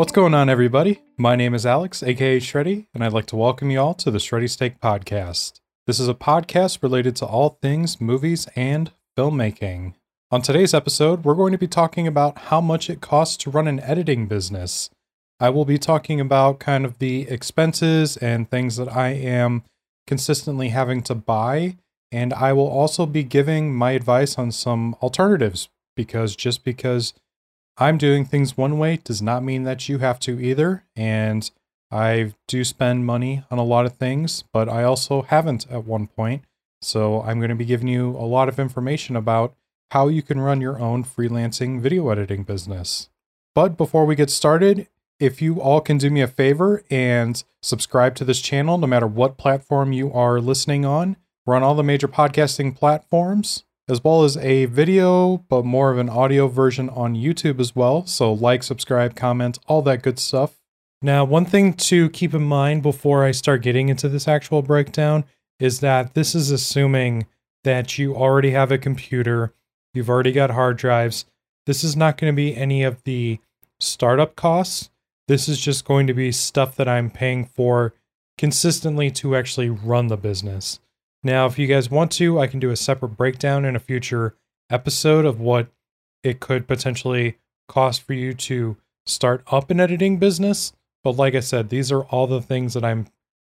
What's going on, everybody? My name is Alex, aka Shreddy, and I'd like to welcome you all to the Shreddy Steak Podcast. This is a podcast related to all things movies and filmmaking. On today's episode, we're going to be talking about how much it costs to run an editing business. I will be talking about kind of the expenses and things that I am consistently having to buy, and I will also be giving my advice on some alternatives because just because I'm doing things one way does not mean that you have to either. And I do spend money on a lot of things, but I also haven't at one point. So I'm going to be giving you a lot of information about how you can run your own freelancing video editing business. But before we get started, if you all can do me a favor and subscribe to this channel, no matter what platform you are listening on, we're on all the major podcasting platforms, as well as a video, but more of an audio version on YouTube as well. So, like, subscribe, comment, all that good stuff. Now, one thing to keep in mind before I start getting into this actual breakdown is that this is assuming that you already have a computer You've already got hard drives. This is not going to be any of the startup costs. This is just going to be stuff that I'm paying for consistently to actually run the business. Now, if you guys want to, I can do a separate breakdown in a future episode of what it could potentially cost for you to start up an editing business. But like I said, these are all the things that I'm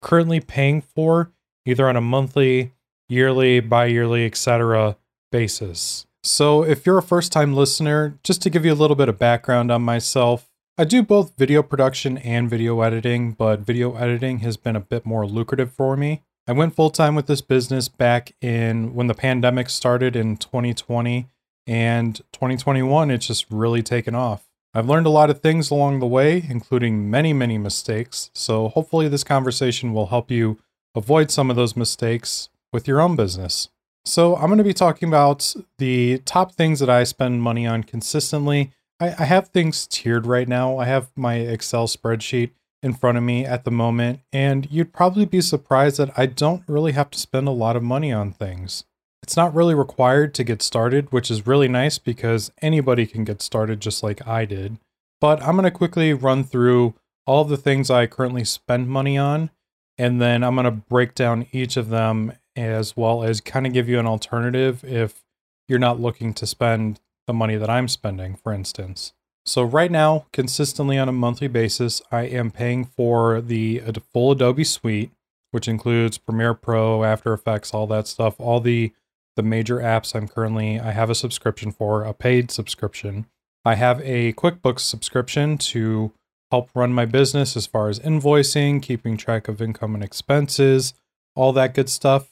currently paying for, either on a monthly, yearly, bi yearly, etc. basis. So, if you're a first time listener, just to give you a little bit of background on myself, I do both video production and video editing, but video editing has been a bit more lucrative for me. I went full time with this business back in when the pandemic started in 2020 and 2021, it's just really taken off. I've learned a lot of things along the way, including many, many mistakes. So, hopefully, this conversation will help you avoid some of those mistakes with your own business. So, I'm going to be talking about the top things that I spend money on consistently. I, I, have things tiered right now. I have my Excel spreadsheet in front of me at the moment, and you'd probably be surprised that I don't really have to spend a lot of money on things. It's not really required to get started, which is really nice because anybody can get started just like I did. But I'm going to quickly run through all the things I currently spend money on, and then I'm going to break down each of them as well as kind of give you an alternative if you're not looking to spend the money that I'm spending, for instance. So, right now, consistently on a monthly basis, I am paying for uh, the full Adobe suite, which includes Premiere Pro, After Effects, all that stuff, all the the major apps I'm currently I have a subscription for, a paid subscription. I have a QuickBooks subscription to help run my business as far as invoicing, keeping track of income and expenses, all that good stuff.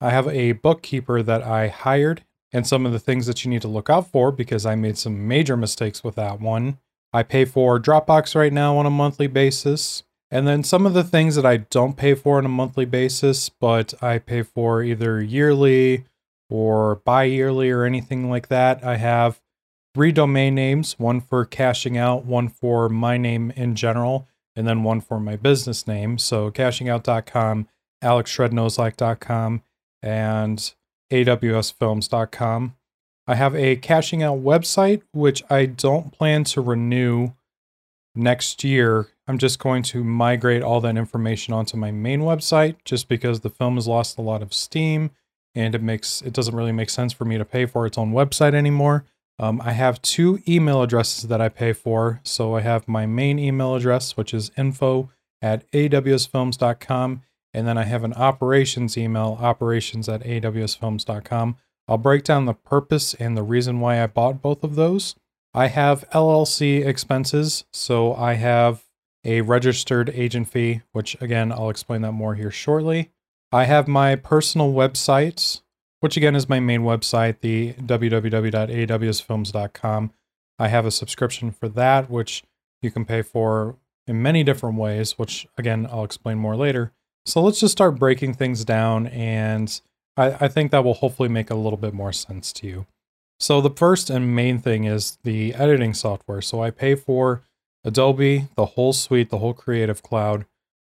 I have a bookkeeper that I hired and some of the things that you need to look out for because I made some major mistakes with that one. I pay for Dropbox right now on a monthly basis. And then some of the things that I don't pay for on a monthly basis, but I pay for either yearly or bi yearly or anything like that. I have three domain names one for cashing out, one for my name in general, and then one for my business name. So cashingout.com, alexshrednoslike.com, and awsfilms.com. I have a cashing out website, which I don't plan to renew next year. I'm just going to migrate all that information onto my main website just because the film has lost a lot of steam and it makes it doesn't really make sense for me to pay for its own website anymore. Um, I have two email addresses that I pay for. So I have my main email address, which is info at awsfilms.com, and then I have an operations email, operations at awsfilms.com. I'll break down the purpose and the reason why I bought both of those. I have LLC expenses, so I have a registered agent fee, which again, I'll explain that more here shortly. I have my personal website, which again is my main website, the www.awsfilms.com. I have a subscription for that, which you can pay for in many different ways, which again, I'll explain more later. So let's just start breaking things down, and I, I think that will hopefully make a little bit more sense to you. So the first and main thing is the editing software. So I pay for Adobe, the whole suite, the whole Creative Cloud,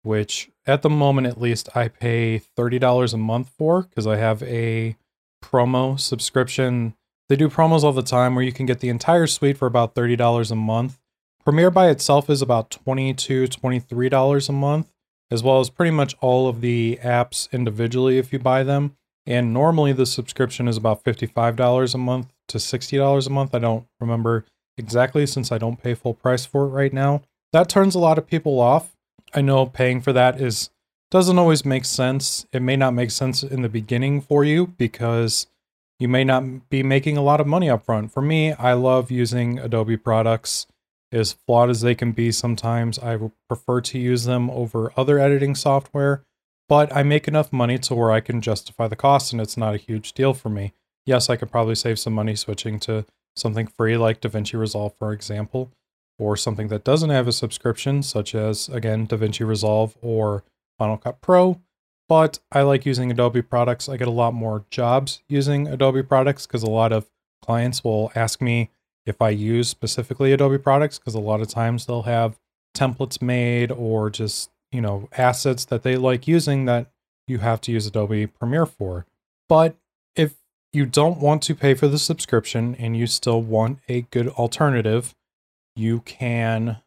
which at the moment at least I pay $30 a month for because I have a promo subscription. They do promos all the time where you can get the entire suite for about $30 a month Premiere by itself is about $22, $23 a month, as well as pretty much all of the apps individually if you buy them. And normally the subscription is about $55 a month to $60 a month. I don't remember exactly since I don't pay full price for it right now. That turns a lot of people off. I know paying for that is doesn't always make sense. It may not make sense in the beginning for you because you may not be making a lot of money up front. For me, I love using Adobe products. As flawed as they can be sometimes, I prefer to use them over other editing software, but I make enough money to where I can justify the cost and it's not a huge deal for me. Yes, I could probably save some money switching to something free like DaVinci Resolve, for example, or something that doesn't have a subscription, such as, again, DaVinci Resolve or Final Cut Pro. But I like using Adobe products. I get a lot more jobs using Adobe products because a lot of clients will ask me if I use specifically Adobe products because a lot of times they'll have templates made or just, you know, assets that they like using that you have to use Adobe Premiere for. But if you don't want to pay for the subscription and you still want a good alternative, you can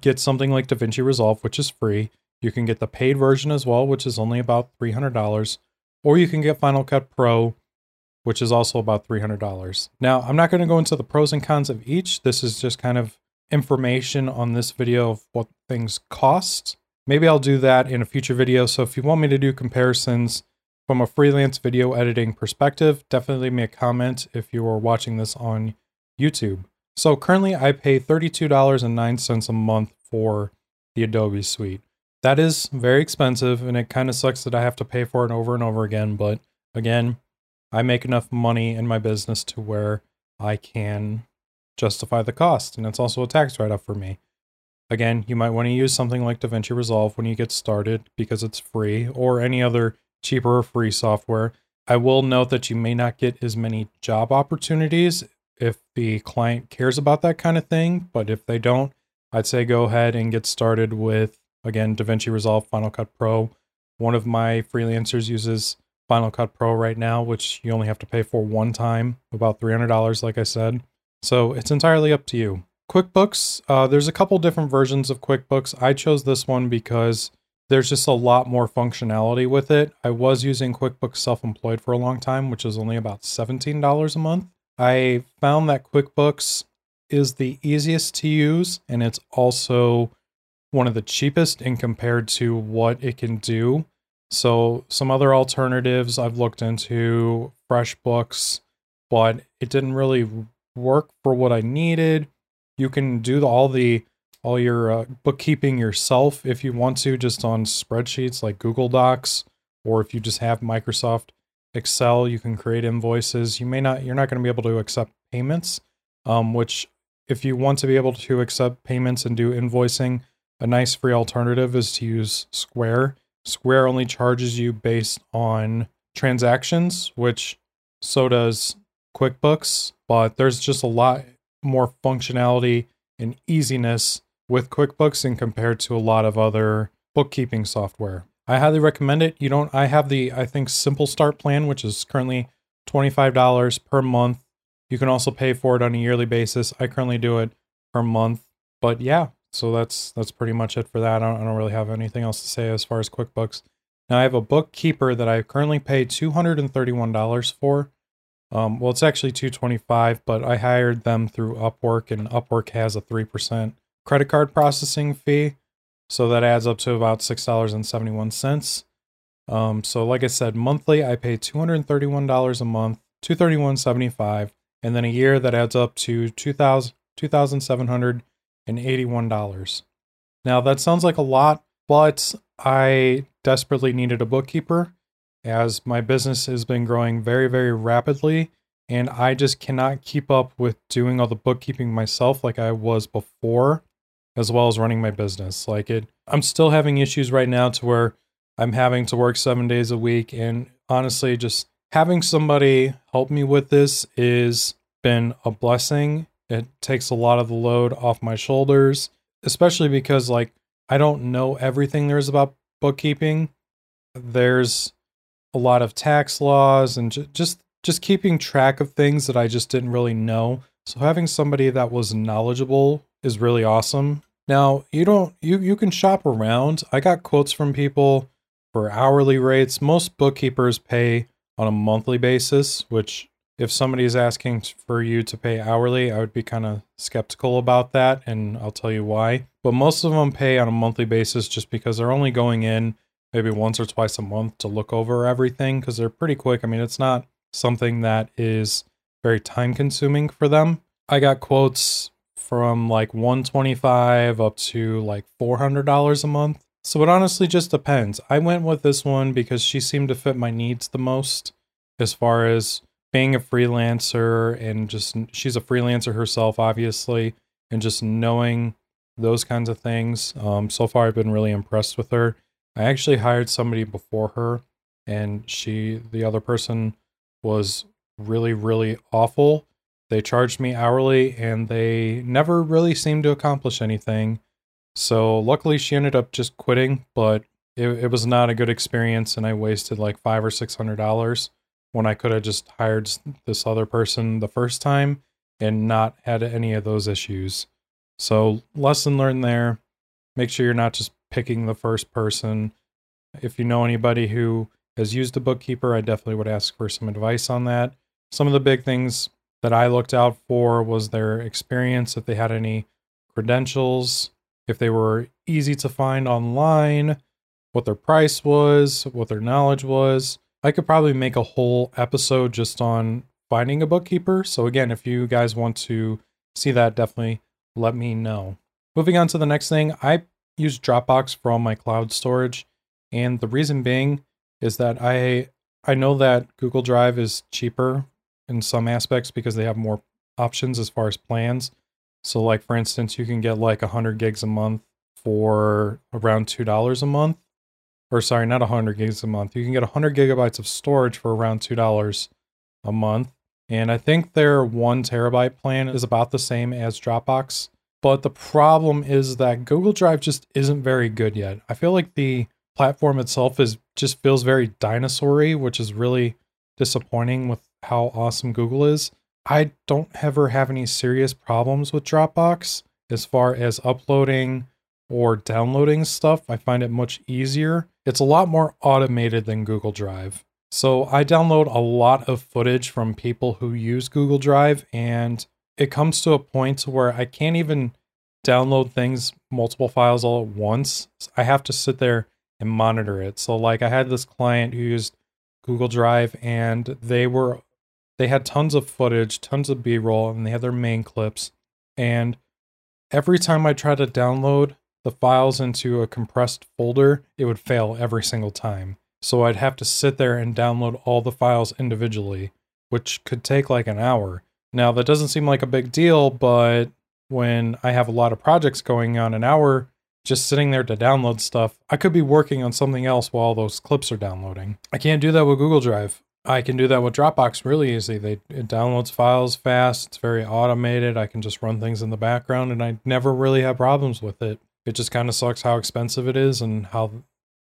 get something like DaVinci Resolve, which is free. You can get the paid version as well, which is only about $300, or you can get Final Cut Pro, which is also about $300. Now, I'm not going to go into the pros and cons of each. This is just kind of information on this video of what things cost. Maybe I'll do that in a future video. So if you want me to do comparisons, from a freelance video editing perspective, definitely leave me a comment if you are watching this on YouTube. So currently I pay $32.09 a month for the Adobe Suite. That is very expensive and it kind of sucks that I have to pay for it over and over again, but again, I make enough money in my business to where I can justify the cost and it's also a tax write-off for me. Again, you might want to use something like DaVinci Resolve when you get started because it's free or any other cheaper or free software. I will note that you may not get as many job opportunities if the client cares about that kind of thing, but if they don't, I'd say go ahead and get started with again DaVinci Resolve Final Cut Pro. One of my freelancers uses Final Cut Pro right now, which you only have to pay for one time, about $300 like I said. So it's entirely up to you. QuickBooks, uh, there's a couple different versions of QuickBooks. I chose this one because there's just a lot more functionality with it. I was using QuickBooks Self-Employed for a long time, which is only about $17 a month. I found that QuickBooks is the easiest to use and it's also one of the cheapest in compared to what it can do. So some other alternatives I've looked into, FreshBooks, but it didn't really work for what I needed. You can do all the all your uh, bookkeeping yourself if you want to, just on spreadsheets like Google Docs, or if you just have Microsoft Excel, you can create invoices. You may not, you're not going to be able to accept payments, um, which if you want to be able to accept payments and do invoicing, a nice free alternative is to use Square. Square only charges you based on transactions, which so does QuickBooks, but there's just a lot more functionality and easiness with QuickBooks and compared to a lot of other bookkeeping software. I highly recommend it. You don't I have the I think simple start plan which is currently $25 per month. You can also pay for it on a yearly basis. I currently do it per month. But yeah, so that's that's pretty much it for that. I don't, I don't really have anything else to say as far as QuickBooks. Now I have a bookkeeper that I currently pay $231 for. Um, well, it's actually 225, but I hired them through Upwork, and Upwork has a 3% credit card processing fee. So that adds up to about $6.71. Um, so like I said, monthly I pay $231 a month, $231.75, and then a year that adds up to $2,000, $2,781. Now that sounds like a lot, but I desperately needed a bookkeeper as my business has been growing very, very rapidly and I just cannot keep up with doing all the bookkeeping myself like I was before as well as running my business. Like it, I'm still having issues right now to where I'm having to work seven days a week. And honestly, just having somebody help me with this is been a blessing. It takes a lot of the load off my shoulders, especially because like I don't know everything there is about bookkeeping. There's a lot of tax laws and just just keeping track of things that I just didn't really know. So having somebody that was knowledgeable is really awesome. Now, you don't you you can shop around. I got quotes from people for hourly rates. Most bookkeepers pay on a monthly basis, which if somebody is asking for you to pay hourly, I would be kind of skeptical about that, and I'll tell you why. But most of them pay on a monthly basis just because they're only going in maybe once or twice a month to look over everything because they're pretty quick. I mean, it's not something that is very time consuming for them. I got quotes from like 125 up to like $400 a month. So it honestly just depends. I went with this one because she seemed to fit my needs the most as far as being a freelancer and just she's a freelancer herself obviously and just knowing those kinds of things. Um, so far I've been really impressed with her. I actually hired somebody before her and she the other person was really really awful they charged me hourly and they never really seemed to accomplish anything. So luckily she ended up just quitting, but it, it was not a good experience and I wasted like five or six hundred dollars when I could have just hired this other person the first time and not had any of those issues. So lesson learned there. Make sure you're not just picking the first person. If you know anybody who has used a bookkeeper, I definitely would ask for some advice on that. Some of the big things that I looked out for was their experience, if they had any credentials, if they were easy to find online, what their price was, what their knowledge was. I could probably make a whole episode just on finding a bookkeeper. So, again, if you guys want to see that, definitely let me know. Moving on to the next thing, I use Dropbox for all my cloud storage. And the reason being is that I I know that Google Drive is cheaper in some aspects because they have more options as far as plans. So, like for instance, you can get like 100 gigs a month for around two dollars a month, or sorry, not 100 gigs a month. You can get 100 gigabytes of storage for around two dollars a month, and I think their one terabyte plan is about the same as Dropbox. But the problem is that Google Drive just isn't very good yet. I feel like the platform itself is just feels very dinosaur which is really disappointing with how awesome Google is. I don't ever have any serious problems with Dropbox as far as uploading or downloading stuff. I find it much easier. It's a lot more automated than Google Drive. So I download a lot of footage from people who use Google Drive, and it comes to a point where I can't even download things, multiple files all at once. I have to sit there and monitor it. So, like, I had this client who used Google Drive, and they were they had tons of footage, tons of B-roll, and they had their main clips. And every time I tried to download the files into a compressed folder, it would fail every single time. So I'd have to sit there and download all the files individually, which could take like an hour. Now, that doesn't seem like a big deal, but when I have a lot of projects going on, an hour just sitting there to download stuff, I could be working on something else while those clips are downloading. I can't do that with Google Drive. I can do that with Dropbox really easy. They it downloads files fast. It's very automated. I can just run things in the background, and I never really have problems with it. It just kind of sucks how expensive it is and how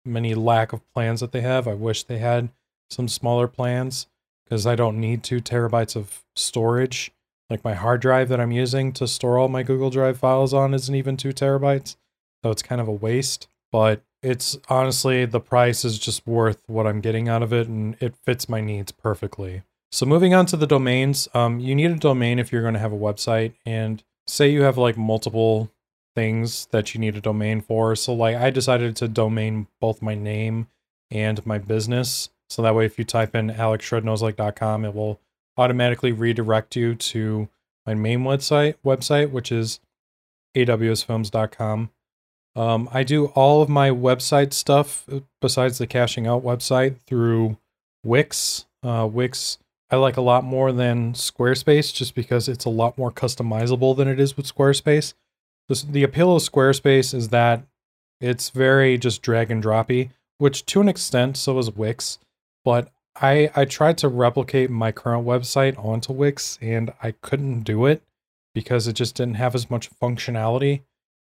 many lack of plans that they have. I wish they had some smaller plans because I don't need two terabytes of storage. Like my hard drive that I'm using to store all my Google Drive files on isn't even two terabytes, so it's kind of a waste. But it's honestly the price is just worth what I'm getting out of it, and it fits my needs perfectly. So moving on to the domains, um, you need a domain if you're going to have a website, and say you have like multiple things that you need a domain for. So like I decided to domain both my name and my business. So that way if you type in alexshredknowslike.com, it will automatically redirect you to my main website website, which is awsfilms.com. Um, I do all of my website stuff uh, besides the cashing out website through Wix. Uh, Wix I like a lot more than Squarespace just because it's a lot more customizable than it is with Squarespace. The, appeal of Squarespace is that it's very just drag and droppy, which to an extent so is Wix. But I I tried to replicate my current website onto Wix and I couldn't do it because it just didn't have as much functionality.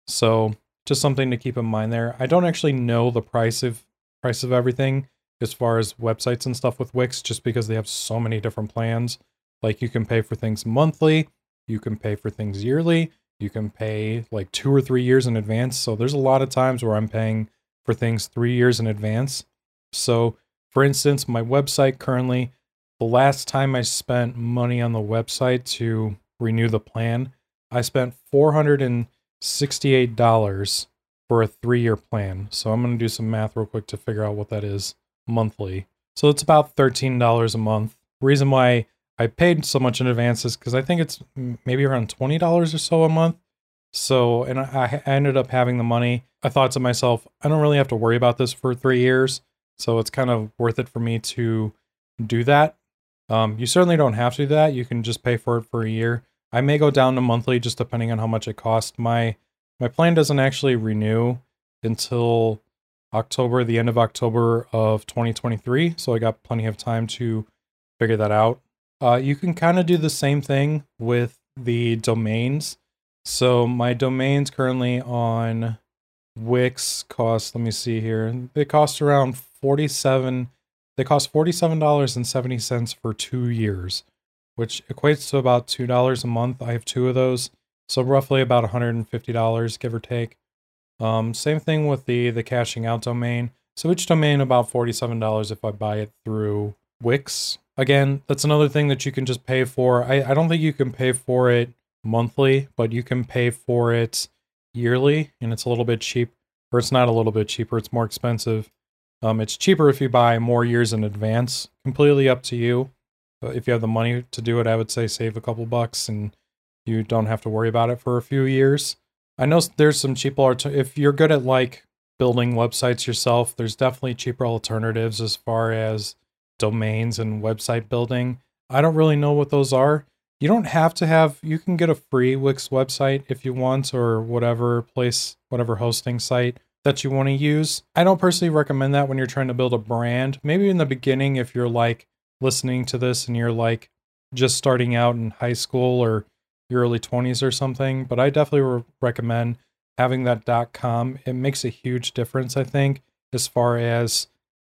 So just something to keep in mind there. I don't actually know the price of price of everything as far as websites and stuff with Wix, just because they have so many different plans. Like you can pay for things monthly, you can pay for things yearly, You can pay like two or three years in advance. So there's a lot of times where I'm paying for things three years in advance. So, for instance, my website currently, the last time I spent money on the website to renew the plan, I spent $468 for a three year plan. So I'm going to do some math real quick to figure out what that is monthly. So it's about $13 a month. Reason why I paid so much in advances because I think it's maybe around $20 or so a month. So, and I, I ended up having the money. I thought to myself, I don't really have to worry about this for three years. So it's kind of worth it for me to do that. Um, you certainly don't have to do that. You can just pay for it for a year. I may go down to monthly just depending on how much it costs. My my plan doesn't actually renew until October, the end of October of 2023. So I got plenty of time to figure that out. Uh, you can kind of do the same thing with the domains. So my domains currently on Wix cost, let me see here. They cost around 47 they cost $47.70 for 2 years, which equates to about $2 a month. I have two of those, so roughly about $150 give or take. Um, same thing with the the cashing out domain. So each domain about $47 if I buy it through Wix. Again, that's another thing that you can just pay for. I, I don't think you can pay for it monthly, but you can pay for it yearly, and it's a little bit cheap. Or it's not a little bit cheaper, it's more expensive. Um, it's cheaper if you buy more years in advance. Completely up to you. If you have the money to do it, I would say save a couple bucks and you don't have to worry about it for a few years. I know there's some cheaper art- if you're good at like building websites yourself, there's definitely cheaper alternatives as far as domains and website building. I don't really know what those are. You don't have to have you can get a free Wix website if you want or whatever place whatever hosting site that you want to use. I don't personally recommend that when you're trying to build a brand. Maybe in the beginning if you're like listening to this and you're like just starting out in high school or your early 20s or something, but I definitely recommend having that .com. It makes a huge difference, I think, as far as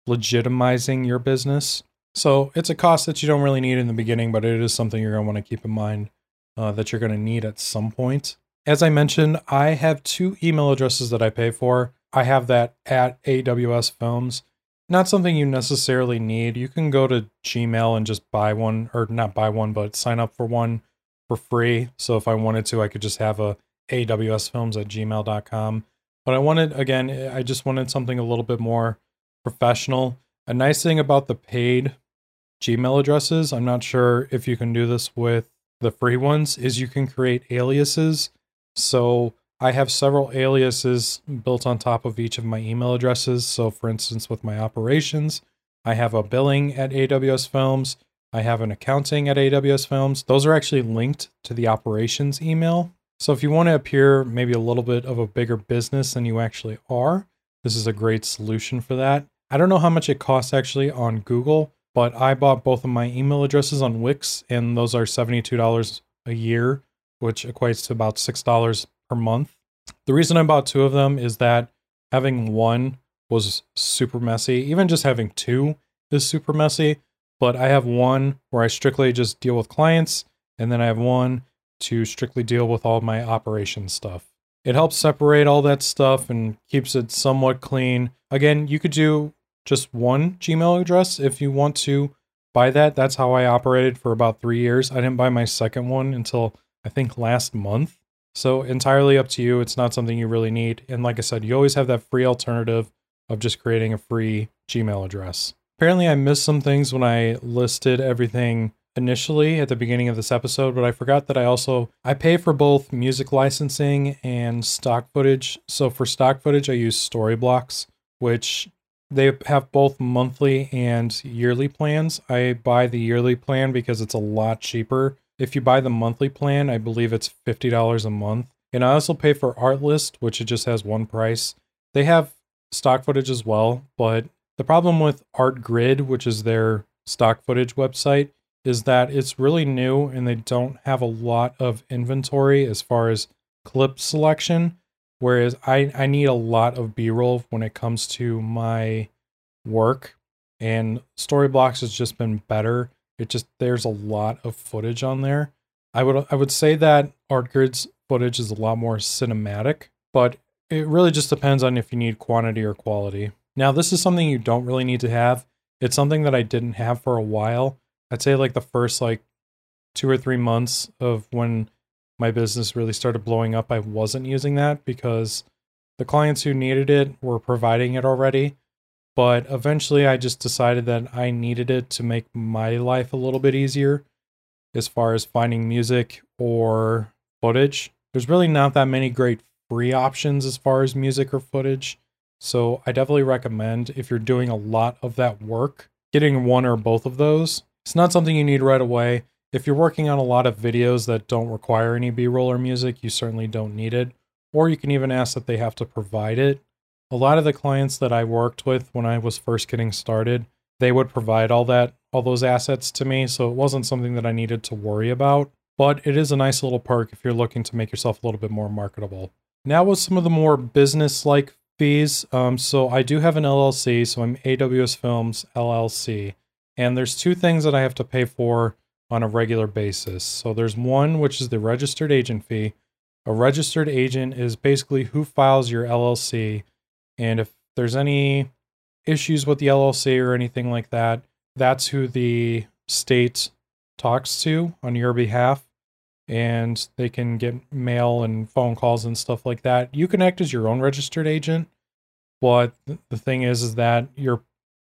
legitimizing your business. So it's a cost that you don't really need in the beginning, but it is something you're going to want to keep in mind uh, that you're going to need at some point. As I mentioned, I have two email addresses that I pay for. I have that at AWS Films. Not something you necessarily need. You can go to Gmail and just buy one, or not buy one, but sign up for one for free. So if I wanted to, I could just have a AWS Films at gmail.com. But I wanted, again, I just wanted something a little bit more professional. A nice thing about the paid Gmail addresses, I'm not sure if you can do this with the free ones, is you can create aliases. So I have several aliases built on top of each of my email addresses. So, for instance, with my operations, I have a billing at AWS Films. I have an accounting at AWS Films. Those are actually linked to the operations email. So, if you want to appear maybe a little bit of a bigger business than you actually are, this is a great solution for that. I don't know how much it costs actually on Google, but I bought both of my email addresses on Wix, and those are $72 a year, which equates to about $6 per month. The reason I bought two of them is that having one was super messy. Even just having two is super messy. But I have one where I strictly just deal with clients, and then I have one to strictly deal with all my operations stuff. It helps separate all that stuff and keeps it somewhat clean. Again, you could do just one Gmail address if you want to buy that. That's how I operated for about three years. I didn't buy my second one until I think last month. So entirely up to you. It's not something you really need. And like I said, you always have that free alternative of just creating a free Gmail address. Apparently, I missed some things when I listed everything initially at the beginning of this episode, but I forgot that I also I pay for both music licensing and stock footage. So for stock footage, I use Storyblocks, which they have both monthly and yearly plans. I buy the yearly plan because it's a lot cheaper if you buy the monthly plan, I believe it's $50 a month. And I also pay for Artlist, which it just has one price. They have stock footage as well, but the problem with ArtGrid, which is their stock footage website, is that it's really new and they don't have a lot of inventory as far as clip selection. Whereas I, I need a lot of B roll when it comes to my work. And Storyblocks has just been better it just there's a lot of footage on there. I would I would say that ArtGrid's footage is a lot more cinematic, but it really just depends on if you need quantity or quality. Now, this is something you don't really need to have. It's something that I didn't have for a while. I'd say like the first like two or three months of when my business really started blowing up, I wasn't using that because the clients who needed it were providing it already. But eventually, I just decided that I needed it to make my life a little bit easier as far as finding music or footage. There's really not that many great free options as far as music or footage. So I definitely recommend if you're doing a lot of that work, getting one or both of those. It's not something you need right away. If you're working on a lot of videos that don't require any B roll or music, you certainly don't need it. Or you can even ask that they have to provide it. A lot of the clients that I worked with when I was first getting started, they would provide all that, all those assets to me. So it wasn't something that I needed to worry about. But it is a nice little perk if you're looking to make yourself a little bit more marketable. Now with some of the more business-like fees. Um, so I do have an LLC, so I'm AWS Films LLC. And there's two things that I have to pay for on a regular basis. So there's one, which is the registered agent fee. A registered agent is basically who files your LLC. And if there's any issues with the LLC or anything like that, that's who the state talks to on your behalf. And they can get mail and phone calls and stuff like that. You can act as your own registered agent, but the thing is, is that you're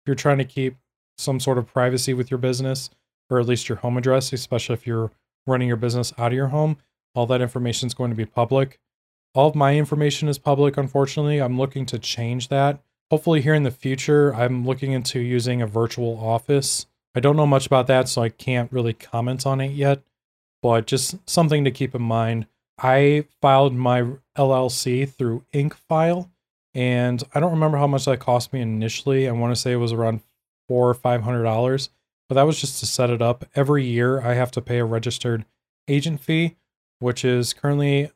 you're trying to keep some sort of privacy with your business or at least your home address, especially if you're running your business out of your home. All that information is going to be public. All of my information is public, unfortunately. I'm looking to change that. Hopefully, here in the future, I'm looking into using a virtual office. I don't know much about that, so I can't really comment on it yet, but just something to keep in mind. I filed my LLC through Incfile, and I don't remember how much that cost me initially. I want to say it was around four or five hundred dollars but that was just to set it up. Every year I have to pay a registered agent fee, which is currently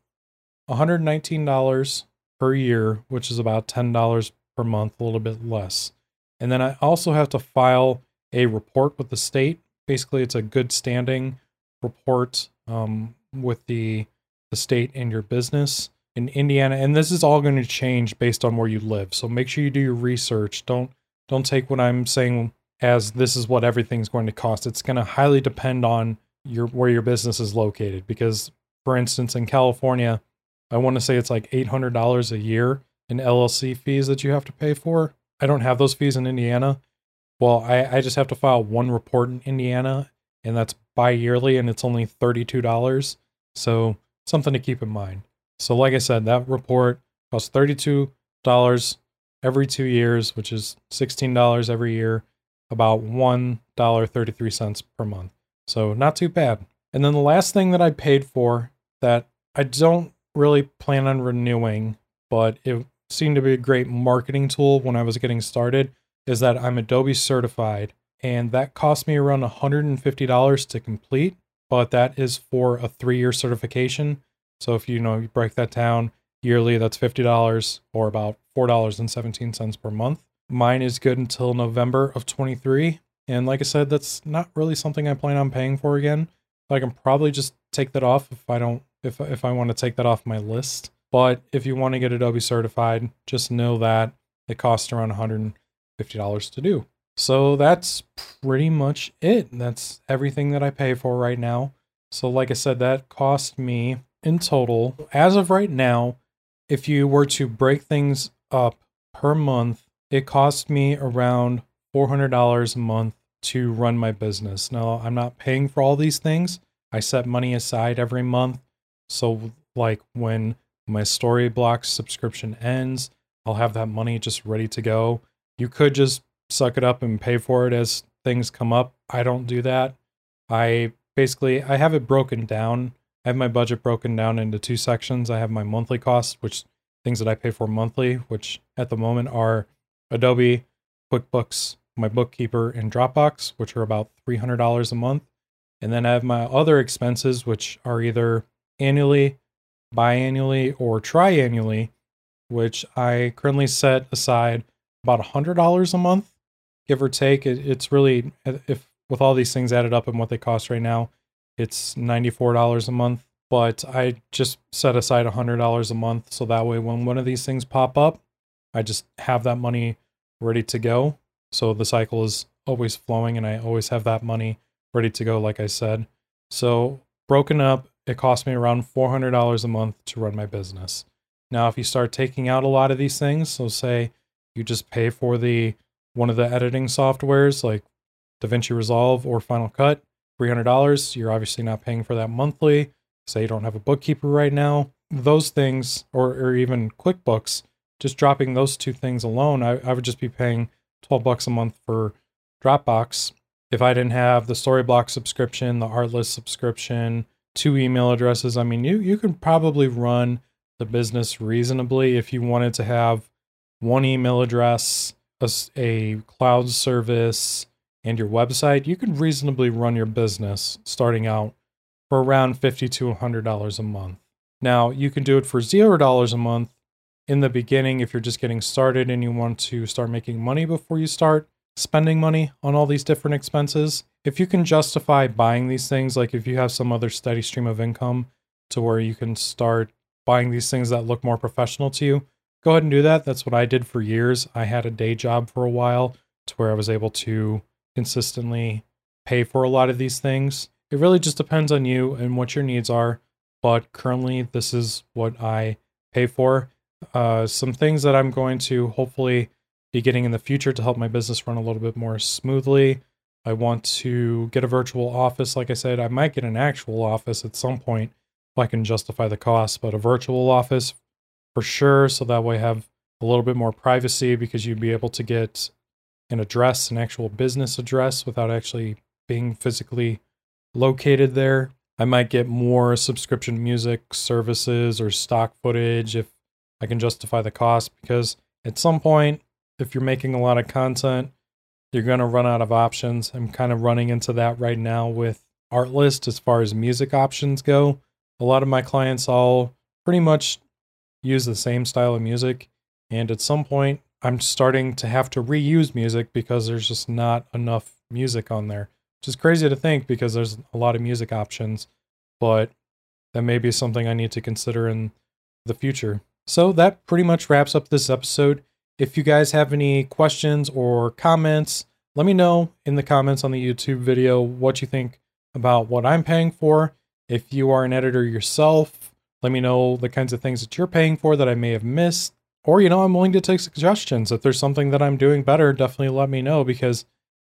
$119 per year, which is about $10 per month, a little bit less. And then I also have to file a report with the state. Basically, it's a good standing report um, with the the state and your business in Indiana. And this is all going to change based on where you live. So make sure you do your research. Don't don't take what I'm saying as this is what everything's going to cost. It's going to highly depend on your where your business is located because for instance in California, I want to say it's like $800 a year in LLC fees that you have to pay for. I don't have those fees in Indiana. Well, I, I just have to file one report in Indiana and that's bi-yearly and it's only $32. So something to keep in mind. So like I said, that report costs $32 every two years, which is $16 every year about $1.33 per month. So not too bad. And then the last thing that I paid for that I don't really plan on renewing, but it seemed to be a great marketing tool when I was getting started, is that I'm Adobe certified. And that cost me around $150 to complete, but that is for a three year certification. So if you know you break that down yearly, that's $50 or about $4.17 per month. Mine is good until November of 23. And like I said, that's not really something I plan on paying for again. I can probably just take that off if I don't if if I want to take that off my list. But if you want to get Adobe certified, just know that it costs around $150 to do. So that's pretty much it. That's everything that I pay for right now. So like I said, that cost me in total, as of right now, if you were to break things up per month, it cost me around $400 a month to run my business. Now, I'm not paying for all these things. I set money aside every month. So, like when my Storyblocks subscription ends, I'll have that money just ready to go. You could just suck it up and pay for it as things come up. I don't do that. I basically I have it broken down. I have my budget broken down into two sections. I have my monthly costs, which things that I pay for monthly, which at the moment are Adobe, QuickBooks, my bookkeeper, and Dropbox, which are about $300 a month. And then I have my other expenses, which are either annually, biannually, or triannually, which I currently set aside about $100 a month, give or take. It, it's really, if with all these things added up and what they cost right now, it's $94 a month. but I just set aside $100 a month so that way when one of these things pop up, I just have that money ready to go. So the cycle is always flowing and I always have that money ready to go, like I said. So broken up, it cost me around $400 a month to run my business. Now, if you start taking out a lot of these things, so say you just pay for the one of the editing softwares like DaVinci Resolve or Final Cut, $300, you're obviously not paying for that monthly. Say you don't have a bookkeeper right now. Those things, or, or even QuickBooks, just dropping those two things alone, I, I would just be paying 12 bucks a month for Dropbox. If I didn't have the Storyblocks subscription, the Artlist subscription, two email addresses, I mean, you, you could probably run the business reasonably if you wanted to have one email address, a, a cloud service, and your website. You could reasonably run your business starting out for around 50 to $100 a month. Now, you can do it for $0 a month in the beginning if you're just getting started and you want to start making money before you start spending money on all these different expenses. If you can justify buying these things, like if you have some other steady stream of income to where you can start buying these things that look more professional to you, go ahead and do that. That's what I did for years. I had a day job for a while to where I was able to consistently pay for a lot of these things. It really just depends on you and what your needs are. But currently, this is what I pay for. Uh, some things that I'm going to hopefully be getting in the future to help my business run a little bit more smoothly. I want to get a virtual office. Like I said, I might get an actual office at some point if I can justify the cost, but a virtual office for sure. So that way I have a little bit more privacy because you'd be able to get an address, an actual business address without actually being physically located there. I might get more subscription music services or stock footage if I can justify the cost because at some point, if you're making a lot of content, you're going to run out of options. I'm kind of running into that right now with Artlist as far as music options go. A lot of my clients all pretty much use the same style of music. And at some point, I'm starting to have to reuse music because there's just not enough music on there, which is crazy to think because there's a lot of music options. But that may be something I need to consider in the future. So that pretty much wraps up this episode. If you guys have any questions or comments, let me know in the comments on the YouTube video what you think about what I'm paying for. If you are an editor yourself, let me know the kinds of things that you're paying for that I may have missed. Or, you know, I'm willing to take suggestions. If there's something that I'm doing better, definitely let me know because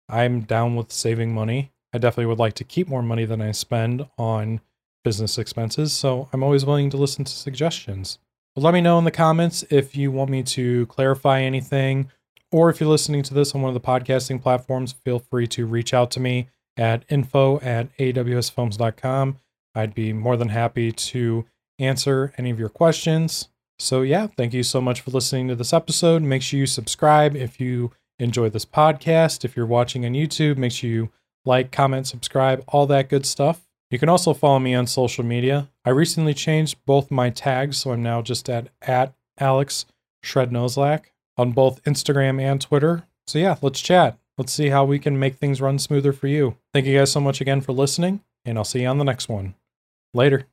I'm down with saving money. I definitely would like to keep more money than I spend on business expenses. So I'm always willing to listen to suggestions. But let me know in the comments if you want me to clarify anything, or if you're listening to this on one of the podcasting platforms, feel free to reach out to me at info at awsfilms.com. I'd be more than happy to answer any of your questions. So, yeah, thank you so much for listening to this episode. Make sure you subscribe if you enjoy this podcast. If you're watching on YouTube, make sure you like, comment, subscribe, all that good stuff. You can also follow me on social media. I recently changed both my tags, so I'm now just at, at Alex Shrednoslak on both Instagram and Twitter. So yeah, let's chat. Let's see how we can make things run smoother for you. Thank you guys so much again for listening, and I'll see you on the next one. Later.